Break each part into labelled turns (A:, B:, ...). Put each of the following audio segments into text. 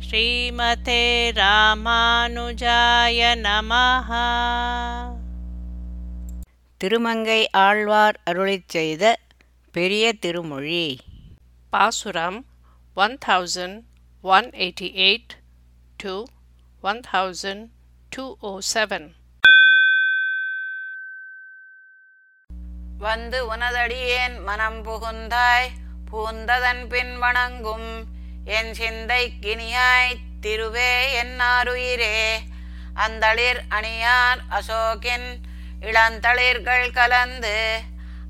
A: ஸ்ரீமதே ராமானுஜாய நமஹ.
B: திருமங்கை ஆழ்வார் அருளிச் செய்த பெரிய திருமொழி.
A: பாசுரம் one thousand one eighty eight to one thousand two O seven
B: வந்து உனதடியேன் மனம் புகுந்தாய் பூந்ததன் பின் வணங்கும் என் சிந்தை கினியாய் திருவே என்னாருயிரே அந்தளிர் அணியார் அசோகின் இளந்தளிர்கள் கலந்து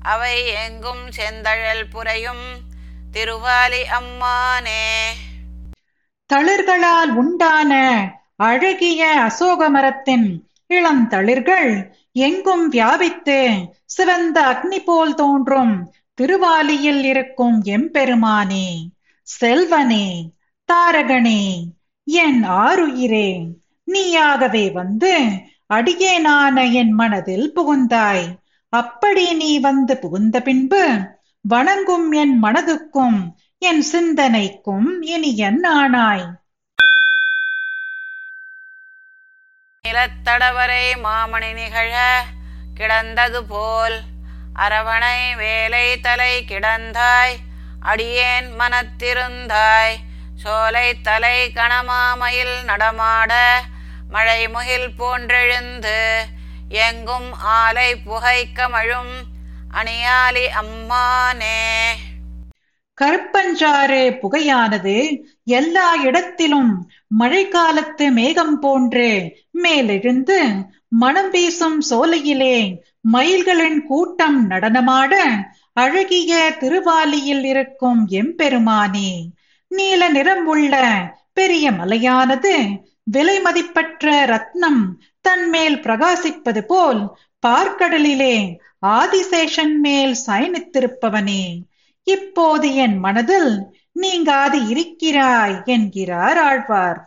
B: அவை எங்கும் செந்தழல் புரையும் திருவாலி அம்மானே.
C: தளிர்களால் உண்டான அழகிய அசோக மரத்தின் இளந்தளிர்கள் எங்கும் வியாபித்து சிவந்த அக்னி போல் தோன்றும் திருவாலியில் இருக்கும் எம்பெருமானே. செல்வனே தாரகனே என் ஆறுயிரே நீயாகவே வந்து அடியேனான என் மனதில் புகுந்தாய். அப்படி நீ வந்து புகுந்த பின்பு வணங்கும் என் மனதுக்கும் என் சிந்தனைக்கும் இனி என் ஆனாய்
B: நிலத்தடவரை மாமணி நிகழ கிடந்தது போல் அரவணை வேலை தலை கிடந்தாய். அடியேன் மனத்திருந்தாய். சோலை தலை கணமாமையில் நடமாட மழை முகில் போன்றெழுந்து எங்கும் ஆலை புகை கமழும் அணியாலி அம்மானே.
C: கருப்பஞ்சாறு புகையானது எல்லா இடத்திலும் மழைக்காலத்து மேகம் போன்று மேலெழுந்து மனம் வீசும் சோலையிலே மயில்களின் கூட்டம் நடனமாட அழகிய திருவாலியில் இருக்கும் எம்பெருமானே நீல நிறம் உள்ள பெரிய மலையானது விலை மதிப்பற்ற ரத்னம் தன்மேல் பிரகாசிப்பது போல் பார்க்கடலிலே ஆதிசேஷன் மேல் சயனித்திருப்பவனே இப்போது என் மனதில் நீங்காது இருக்கிறாய் என்கிறார் ஆழ்வார்.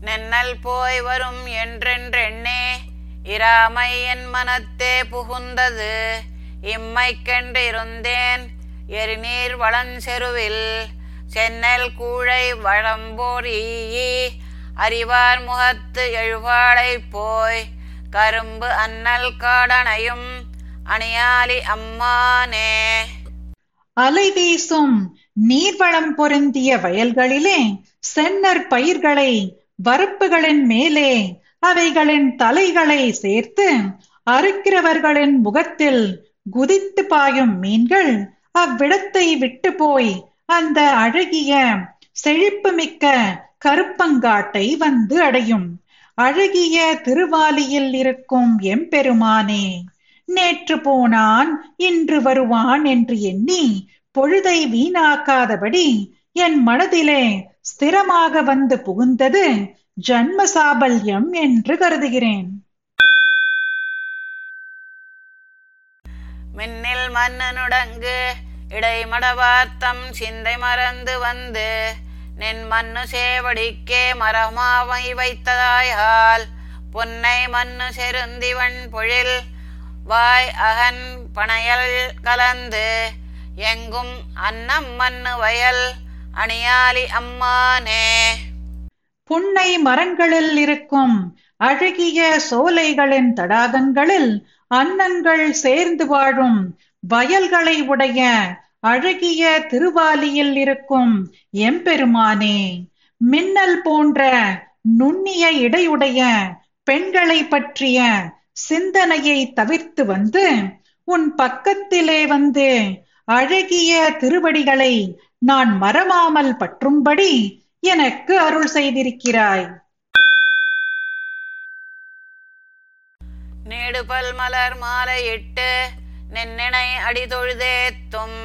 B: நென்னல் போய் வரும் என்றென்றெண்ணே இராமை என் மனத்தே புகுந்தது. இம்மை கண்டிருந்தேன் எரிநீர் வளஞ்செருவில் சென்னல் கூழை வளம்போர் ஈயி. அறிவார் முகத்து எழுவாளை போய் கரும்பு அன்னல் காடனையும் அணியாலி அம்மானே.
C: அலை வீசும் நீர்வளம் பொருந்திய வயல்களிலே சென்னர் பயிர்களை வரப்புகளின் மேலே அவைகளின் தலைகளை சேர்த்து அறுக்கிறவர்களின் முகத்தில் குதித்து பாயும் மீன்கள் அவ்விடத்தை விட்டு போய் அந்த அழகிய செழிப்புமிக்க கருப்பங்காட்டை வந்து அடையும். அழகிய திருவாலியில் இருக்கும் எம்பெருமானே நேற்று போனான் இன்று வருவான் என்று எண்ணி பொழுதை வீணாக்காதபடி என் மனதிலே ஸ்திரமாக வந்து புகுந்தது ஜன்ம சாபல்யம் என்று கருதுகிறேன்.
B: மின்னில் மன்னனுடங்கு இடைமடவார்த்தம் சிந்தை மறந்து வந்து நின் மண்ணு சேவடிக்கே மரமாவை வைத்ததாயால் பொன்னை மண்ணு செருந்திவன் பொழில் வாய் அகன் பனையல் கலந்து எங்கும் அன்னம் மண்ணு வயல் அணியாலி அம்மானே.
C: புன்னை மரங்களில் இருக்கும் அழகிய சோலைகளின் தடாகங்களில் அன்னங்கள் சேர்ந்து வாழும் வயல்களை உடைய அழகிய திருவாலியில் இருக்கும் எம்பெருமானே மின்னல் போன்ற நுண்ணிய இடையுடைய பெண்களை பற்றிய சிந்தனையை தவிர்த்து வந்து உன் பக்கத்திலே வந்து அழகிய திருவடிகளை நான் மறவாமல் பற்றும்படி எனக்கு அருள் செய்திருக்கிறாய்.
B: நெடுபல் மலர் இட்டு நின்னினை அடி தொழுதேத்தும்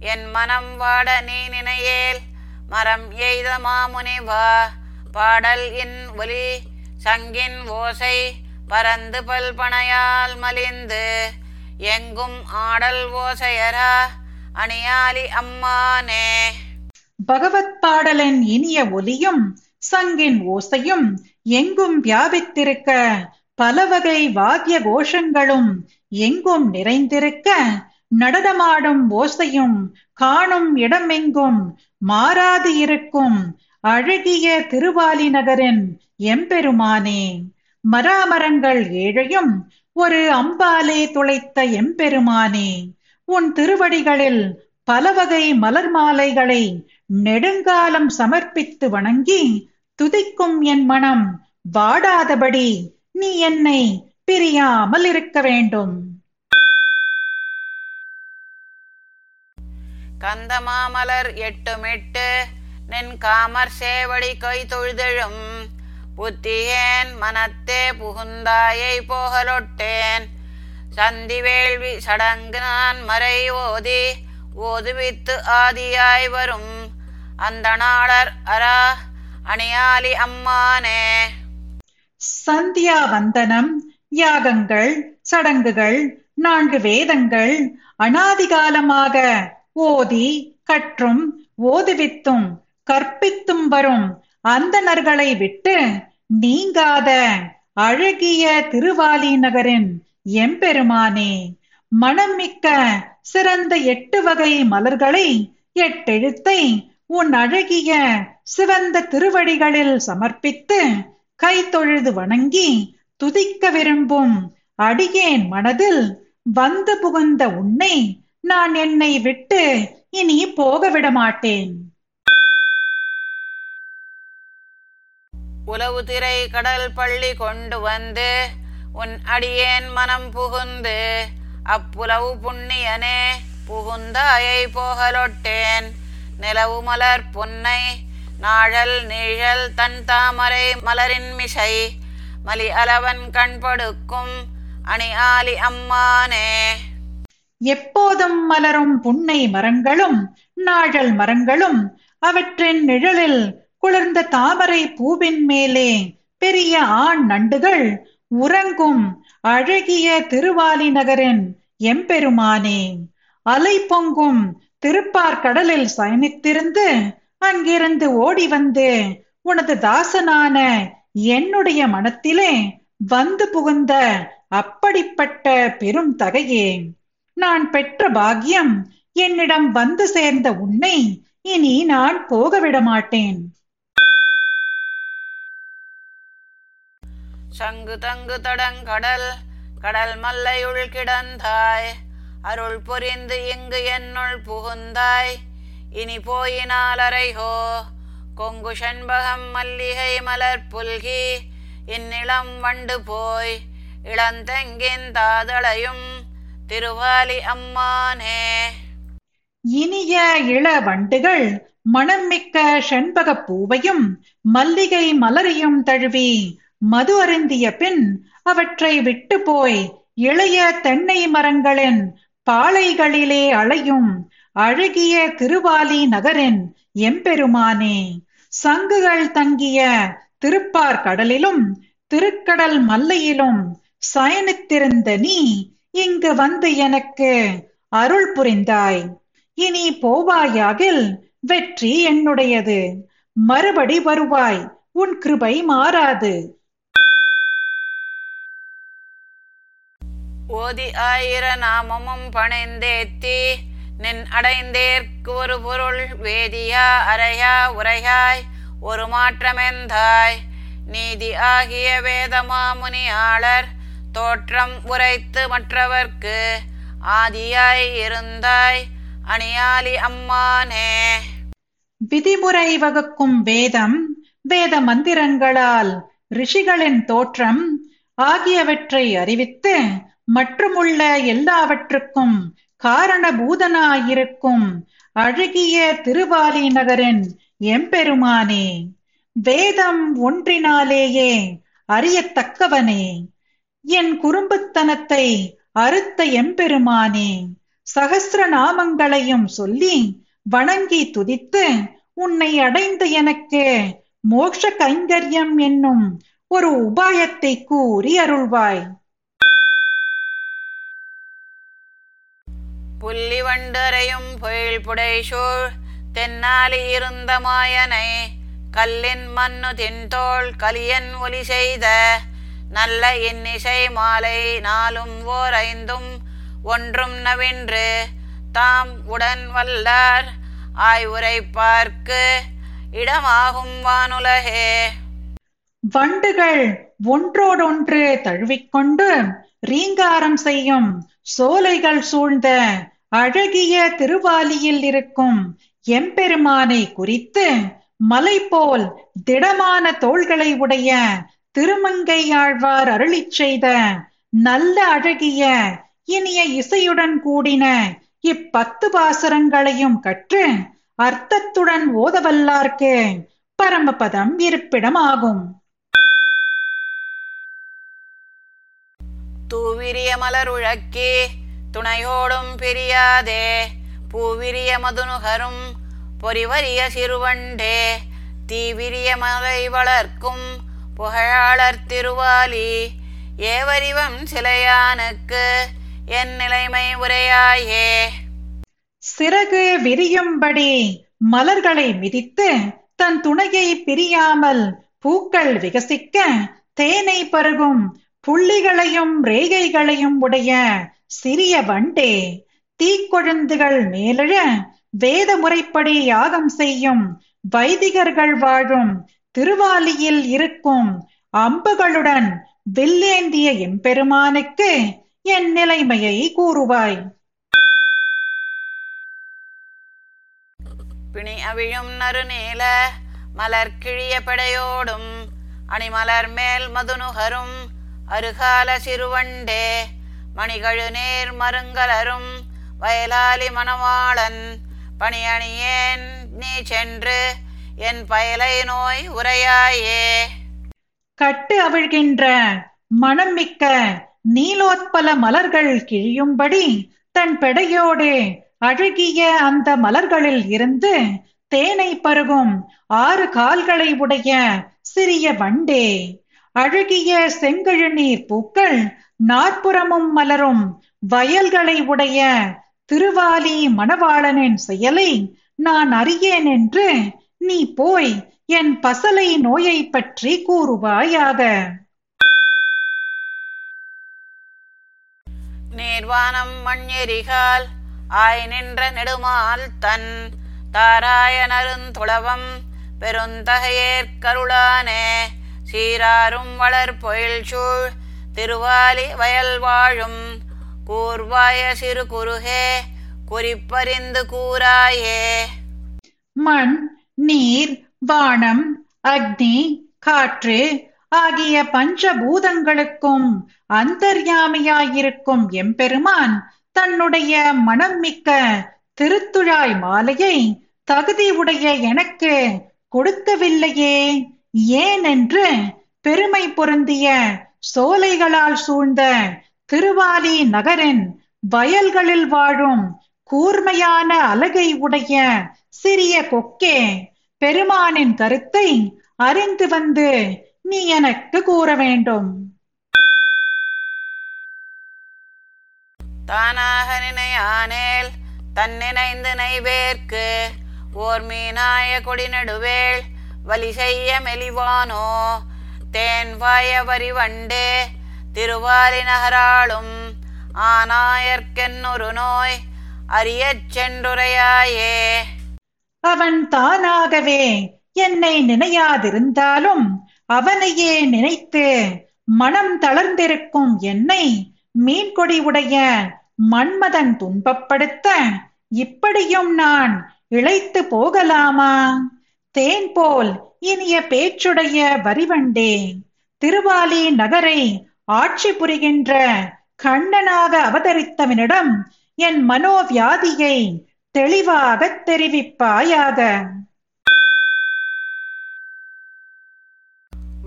B: என் மனம் வாட நீ நினையேல் மரம் எய்த மாமுனிவா பாடல் இன் ஒலி சங்கின் ஓசை பரந்து பல்பனையால் மலிந்து எங்கும் ஆடல் ஓசையரா அணியாலி அம்மானே.
C: பகவத் பாடலின் இனிய ஒலியும் சங்கின் ஓசையும் எங்கும் வியாபித்திருக்க பல வகை வாத்திய கோஷங்களும் எங்கும் நிறைந்திருக்க நடனமாடும் ஓசையும் காணும் இடமெங்கும் மாறாது இருக்கும் அழகிய திருவாலி நகரின் எம்பெருமானே. மராமரங்கள் ஏழையும் ஒரு அம்பாலே துளைத்த எம்பெருமானே. உன் திருவடிகளில் பல வகை மலர் மாலைகளை நெடுங்காலம் சமர்ப்பித்து வணங்கி துதிக்கும் என் மனம் வாடாதபடி நீ என்னை பிரியாமல் இருக்க வேண்டும்.
B: கந்தமாமலர் எட்டுமிட்டு நின் காமர் சேவடி கை தொழுதெழும் புத்தியேன் மனத்தே புகுந்தாயை போகலொட்டேன். சந்தி வேள்வி சடங்கு நான் மறை ஓதி ஓதுவித்து ஆதியாய் வரும். அந்த நாளர் அரா அணியாலி அம்மானே.
C: சந்தியா வந்தனம் யாகங்கள் சடங்குகள் நான்கு வேதங்கள் அனாதிகாலமாக ஓதி கற்றும் ஓதுவித்தும் கற்பித்தும் வரும் அந்தணர்களை விட்டு நீங்காத அழகிய திருவாலி நகரின் எம்பெருமானே. மனம் மிக்க சிறந்த எட்டு வகை மலர்களை எட்டெழுத்தை உன் அழகிய சிவந்த திருவடிகளில் சமர்ப்பித்து கை தொழுது வணங்கி துதிக்க விரும்பும் அடியேன் மனதில் வந்து புகுந்த உன்னை நான் என்னை விட்டு இனி போக விட மாட்டேன்.
B: உலவு திரை கடல் பள்ளி கொண்டு வந்து உன் அடியேன் மனம் புகுந்து அப்புலவு புண்ணியனே புகுந்தாயை போகலொட்டேன். நிலவு மலர் பொன்னை நாழல் நீழல் தன் தாமரை மலரின் மிசை. மலி அளவன் கண்படுக்கும் அணி ஆலி அம்மானே.
C: எப்போதும் மலரும் புன்னை மரங்களும் நாழல் மரங்களும் அவற்றின் நிழலில் குளிர்ந்த தாமரை பூவின் மேலே பெரிய ஆண் நண்டுகள் உறங்கும் அழகிய திருவாலி நகரின் எம்பெருமானே. அலை பொங்கும் திருப்பார் கடலில் சயனித்திருந்து அங்கிருந்து ஓடி வந்து. உனது தாசனான என்னுடைய மனத்திலே வந்து புகுந்த அப்படிப்பட்ட பெரும் தகையே. நான் பெற்ற பாக்கியம் என்னிடம் வந்து சேர்ந்த உன்னை இனி நான் போக விட மாட்டேன்.
B: சங்கு தங்கு தடங்கடல் கடல் மல்லையுள் கிடந்தாய். அருள் புரிந்து இங்கு என்னுள் புகுந்தாய். இனி போயினால் அரைஹோ கொங்கு செண்பகம் மல்லிகை மலர் புல்கி. இந்நிலம் வண்டு போய் இளந்தெங்கின் தாதளையும் திருவாலி அம்மானே.
C: இனிய இள வண்டுகள் மணம் மிக்க செண்பகப் பூவையும் மல்லிகை மலரையும் தழுவி மது அருந்திய பின் அவற்றை விட்டு போய் இளைய தென்னை மரங்களின் பாளைகளிலே அழையும் அழகிய திருவாலி நகரின் எம்பெருமானே. சங்குகள் தங்கிய திருப்பார் கடலிலும் திருக்கடல் மல்லையிலும் சயனித்திருந்த நீ இங்கு வந்து எனக்கு அருள் புரிந்தாய். இனி போவாயாகில் வெற்றி என்னுடையது. மறுபடி வருவாய். உன் கிருபை மாறாது.
B: ஓதி ஆயிர நாமமும் பணிந்தேத்தி நின் அடைந்தேற்கு ஒரு பொருள் வேதியா அறையா உரையாய் ஒரு மாற்றமெந்தாய். நீதி ஆகிய வேதமாமுனியாளர் தோற்றம் உரைத்து மற்றவர்க்கு ஆதியாய் இருந்தாய் அணியாலி அம்மானே.
C: விதிமுறை வகுக்கும் வேதம் வேத மந்திரங்களால் ரிஷிகளின் தோற்றம் ஆகியவற்றை அறிவித்து மற்றுமுள்ள எல்லாவற்றுக்கும் காரணபூதனாயிருக்கும் அழகிய திருவாலி நகரின் எம்பெருமானே வேதம் ஒன்றினாலேயே அறியத்தக்கவனே என் குறும்புத்தனத்தை அறுத்த எம்பெருமானே சகசிர நாமங்களையும் சொல்லி வணங்கி துதித்து உன்னை அடைந்த எனக்கு மோட்ச கைங்கரியம் என்னும் ஒரு உபாயத்தை கூறி அருள்வாய்.
B: புள்ளி வண்டரையும் பொயில் புடைசூழ் தென்னாலி இருந்த மாயனை கல்லின் மண்ணு தின்தோள் கலியன் ஒலி செய்த நல்ல இன்னிசை மாலை நாலும் ஓர் ஐந்தும் ஒன்றும் நவின்று தாம் உடன் வல்லார் ஆய்வுரைப்பார்க்கு இடமாகும் வானுலகே.
C: வண்டுகள் ஒன்றோடொன்று தழுவிக்கொண்டு ரீங்காரம் செய்யும் சோலைகள் சூழ்ந்த அழகிய திருவாலியில் இருக்கும் எம்பெருமானை குறித்து மலை போல் திடமான தோள்களை உடைய திருமங்கையாழ்வார் அருளிச் செய்த நல்ல அழகிய இனிய இசையுடன் கூடின இப்பத்து பாசுரங்களையும் கற்று அர்த்தத்துடன் ஓதவல்லார்க்கு பரமபதம் இருப்பிடமாகும்.
B: தூவிரிய மலருழக்கி துணையோடும் பிரியாதே. பூவிரிய மதுனுகரும் பொறிவரிய சிறுவண்டே. தீவிரிய மலை வளர்க்கும் புகழாளர் திருவாலி ஏவரிவம் சிலையானுக்கு என் நிலைமை உரையாயே.
C: சிறகு விரியும்படி மலர்களை மிதித்து தன் துணையை பிரியாமல் பூக்கள் விகசிக்க தேனை பருகும் புள்ளிகளையும் ரேகைகளையும் உடைய சிறிய வண்டே தீக்கொழுந்துகள் மேலெழ வேத முறைப்படி யாகம் செய்யும் வைதிகர்கள் வாழும் திருவாலியில் இருக்கும் அம்புகளுடன் வில்லேந்திய எம்பெருமானுக்கு என் நிலைமையை கூறுவாய்.
B: பிணி அவிழும் நறுநீல மலர் கிழிய படையோடும் அணிமலர் மேல் மதுனுகரும் அருகால சிறுவண்டே மணிகழு நேர் மருங்கலரும் வயலாலி மணவாளன் பணியணியேன் நீ சென்று என் பயலை நோய் உரையாயே.
C: கட்டு அவிழ்கின்ற மனம் மிக்க நீலோத்பல மலர்கள் கிழியும்படி தன் பெடையோடே அழகிய அந்த மலர்களில் இருந்து தேனை பருகும் ஆறு கால்களை உடைய சிறிய வண்டே. அழகிய செங்கழுநீர் பூக்கள் நாற்புறமும் மலரும் வயல்களை உடைய திருவாலி மணவாளனின் செயலை நான் அறியேன் என்று நீ போய் என் பசலை நோயை பற்றி கூறுவாயாக.
B: நேர்வானம் மண்ணெரிகால் ஆய் நின்ற நெடுமால் தன் தாராய நருந்துளவம் பெருந்தகையேற்கருளானே சீராரும் வளர் பொயில் சூழ் திருவாலி வயல் வாழும். கூர்வாய சிறு குறுகே குறிப்பறிந்து கூறாயே.
C: மண் நீர் வானம் அக்னி காற்று ஆகிய பஞ்சபூதங்களுக்கும் அந்தர்யாமியாயிருக்கும் எம்பெருமான் தன்னுடைய மனம் மிக்க திருத்துழாய் மாலையை தகுதி உடைய எனக்கு கொடுக்கவில்லையே. ஏனென்று பெருமை பொருந்திய சோலைகளால் சூழ்ந்த திருவாலி நகரின் வயல்களில் வாழும் கூர்மையான அலகை உடைய சிறிய கொக்கே பெருமானின் கருத்தை அறிந்து வந்து நீ எனக்கு கூற வேண்டும்.
B: தானாக நினையானேல் தன்னினைந்து நைவேற்கு ஓர் மீனாய கொடி நடுவேள் வலி செய்ய மெலிவானோ? தேன் வாய வரி வண்டே திருவாரி நகராளும் ஆனாயற்கென்னொரு நோய் அறியச் சென்றுரையாயே.
C: அவன் தானாகவே என்னை நினையாதிருந்தாலும் அவனையே நினைத்து மனம் தளர்ந்திருக்கும் என்னை மீன்கொடி உடைய மன்மதன் துன்பப்படுத்த இப்படியும் நான் இழைத்து போகலாமா? தேன் போல் இனிய பேச்சுடைய வரிவண்டே திருவாலி நகரை ஆட்சி புரிகின்ற கண்ணனாக அவதரித்தவனிடம் என் மனோவியாதியை தெளிவாக தெரிவிப்பாயாக.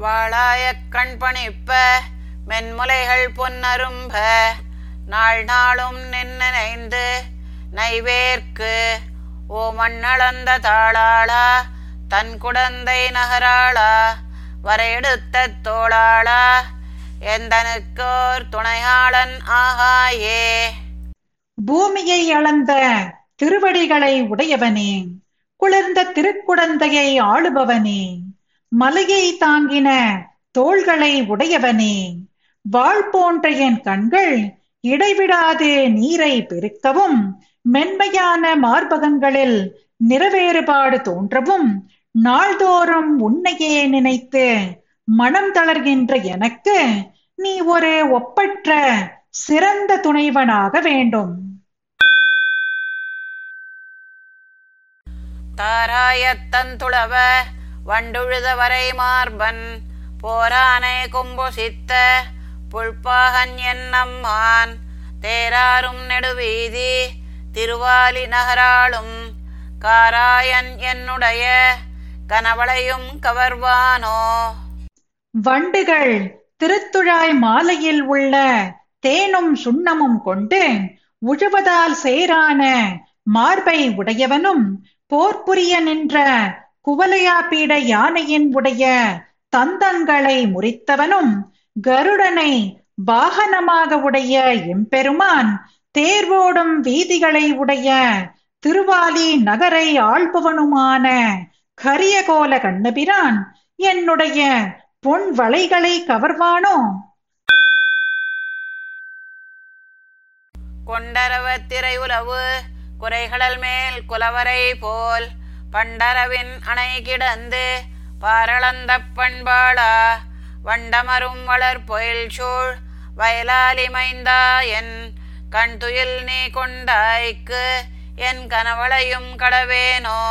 B: வாழாய கண் பணிப்ப மென்முலைகள் பொன்னரும்ப நாள் நாளும் நின்னைந்து நைவேர்க்கு ஓ மண்ணளந்த தாளாளா தன் குடந்தை நகராளா? வரையெடுத்த தோளாளா? எந்தனுக்கோர் துணையாளன் ஆகாயே?
C: பூமியை அளந்த திருவடிகளை உடையவனே குளிர்ந்த திருக்குடந்தையை ஆளுபவனே மலையை தாங்கின தோள்களை உடையவனே வாழ் போன்ற என் கண்கள் இடைவிடாது நீரை பெருக்கவும் மென்மையான மார்பகங்களில் நிறவேறுபாடு தோன்றவும் நாள்தோறும் உன்னையே நினைத்து மனம் தளர்கின்ற எனக்கு நீ ஒரு ஒப்பற்ற சிறந்த துணைவனாக வேண்டும்.
B: தாராயத்தந்துளவ வண்டுழுத வரை மார்பன் போரானை கும்புசித்த புல்பாகன் என்னம்மான் தேராரும் நெடுவீதி திருவாலி நகராளும் காராயன் என்னுடைய கனவளையும் கவர்வானோ?
C: வண்டுகள் திருத்துழாய் மாலையில் உள்ள தேனும் சுண்ணமும் கொண்டு உழுவதால் சேரான மார்பை உடையவனும் போர் புரிய நின்ற குவலையாபீட யானையின் உடைய தந்தங்களை முறித்தவனும் கருடனை வாகனமாக உடைய எம்பெருமான் தேர்வோடும் வீதிகளை உடைய திருவாலி நகரை ஆள்பவனுமான கரியகோல கண்ணபிரான் என்னுடைய பொன் வளைகளை கவர்வானோ?
B: கொண்டரவத்திரை உலவு குறைகளல் மேல் குலவரை போல் பண்டரவின் அணை கிடந்து பாரளந்த பண்பாளா வண்டமரும் வளர் பொயில் சூழ் வயலாலிமைந்தா என் கண்துயில் நீ கொண்டாய்க்கு என் கனவளையும் கடவேனோ?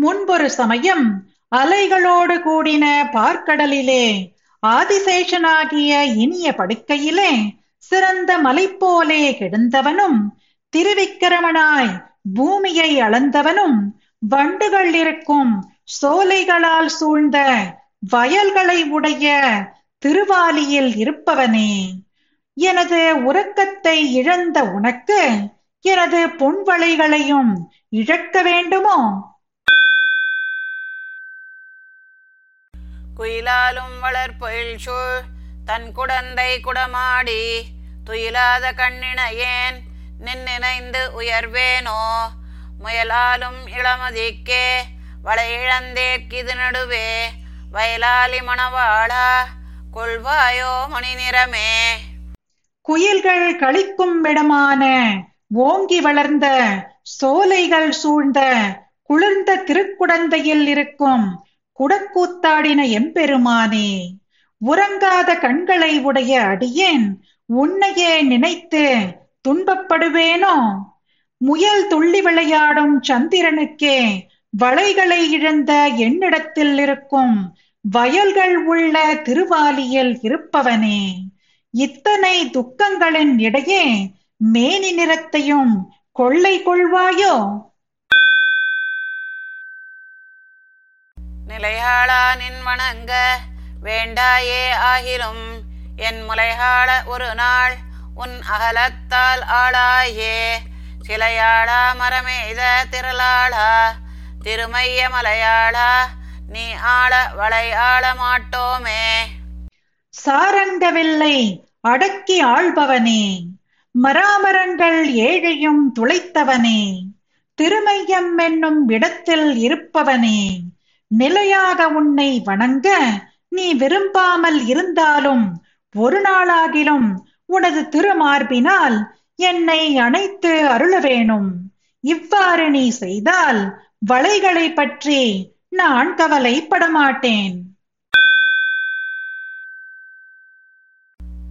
C: முன்பொரு சமயம் அலைகளோடு கூடின பார்க்கடலிலே ஆதிசேஷனாகிய இனிய படுக்கையிலே சிறந்த மலை போலே கிடந்தவனும் திருவிக்கிரமனாய் பூமியை அளந்தவனும் வண்டுகள் இருக்கும் சோலைகளால் சூழ்ந்த வயல்களை உடைய திருவாலியில் இருப்பவனே. எனது உறக்கத்தை இழந்த உனக்கு எனது பொன்வளைகளையும் இழக்க வேண்டுமோ?
B: குயிலாலும் வளர்பொயில் சூழ் தன் குடந்தை குடமாடி துயிலாத கண்ணினையேன் நின்னினைந்து உயர்வேனோ? முயலாலும் இளமதிக்கே வளையிழந்தேற்கிது நடுவே வயலாலி மணவாளா கொள்வாயோ மணி நிறமே
C: குயில்கள் கழிக்கும் இடமான ஓங்கி வளர்ந்த சோலைகள் சூழ்ந்த குளிர்ந்த திருக்குடந்தையில் இருக்கும் குடக்கூத்தாடின எம்பெருமானே உறங்காத கண்களை உடைய அடியேன் உன்னையே நினைத்து துன்பப்படுவேனோ? முயல் துள்ளி விளையாடும் சந்திரனுக்கே வளைகளை இழந்த என்னிடத்தில் இருக்கும் வயல்கள் உள்ள திருவாலியில் இருப்பவனே இத்தனை துக்கங்களின் இடையே மேனி நிறத்தையும் கொள்ளை கொள்வாயோ?
B: நிலையாளா நின் வணங்க வேண்டாயே ஆகிலும் என் முலைகாள ஒரு நாள் உன் அகலத்தால் ஆளாயே. சிலையாளா மரமேத திரளாளா திருமைய மலையாளா நீ ஆள வளை ஆள மாட்டோமே.
C: சாரங்கவில்லை அடக்கி ஆள்பவனே மராமரங்கள் ஏழையும் துளைத்தவனே திருமையம் என்னும் இடத்தில் இருப்பவனே. நிலையாக உன்னை வணங்க நீ விரும்பாமல் இருந்தாலும் ஒரு நாளாகிலும் உனது திருமார்பினால் என்னை அணைத்து அருள வேணும். இவ்வாறு நீ செய்தால் வளைகளை பற்றி நான் கவலைப்பட மாட்டேன்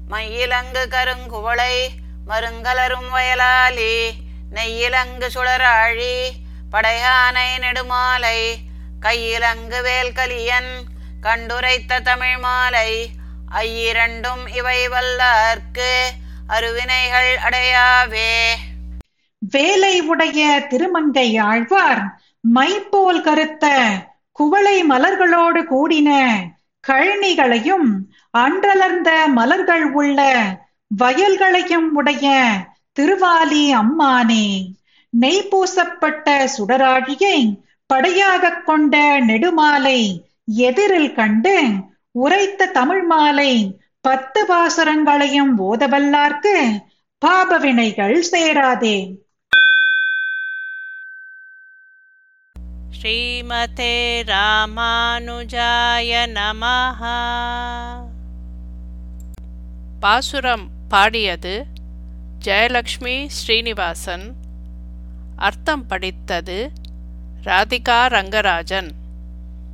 B: மையிலங்கு கருங்குவளை மருங்கலரும் வயலாலே நெய்யிலங்கு சுழராழி படையானை நெடுமாலை கையிலங்கு வேல்கலியன் கண்டுரைத்த தமிழ் மாலை ஐயிரண்டும் இவை வல்லார்க்கு அருவினைகள் அடையாவே.
C: வேலை உடைய திருமங்கை ஆழ்வார் மைப்போல் கருத்த குவளை மலர்களோடு கூடின கழனிகளையும் அன்றலர்ந்த மலர்கள் உள்ள வயல்களையும் உடைய திருவாலி அம்மானே. நெய் பூசப்பட்ட சுடராழியை படையாகக் கொண்ட நெடுமாலை எதிரில் கண்டு உரைத்த தமிழ் மாலை பத்து பாசுரங்களையும் ஓதவல்லார்க்கு பாபவினைகள் சேராதே.
A: ஸ்ரீமதே ராமானுஜாய நமஹா. பாசுரம் பாடியது ஜெயலக்ஷ்மி ஸ்ரீனிவாசன். அர்த்தம் படித்தது ராதிகா ரங்கராஜன்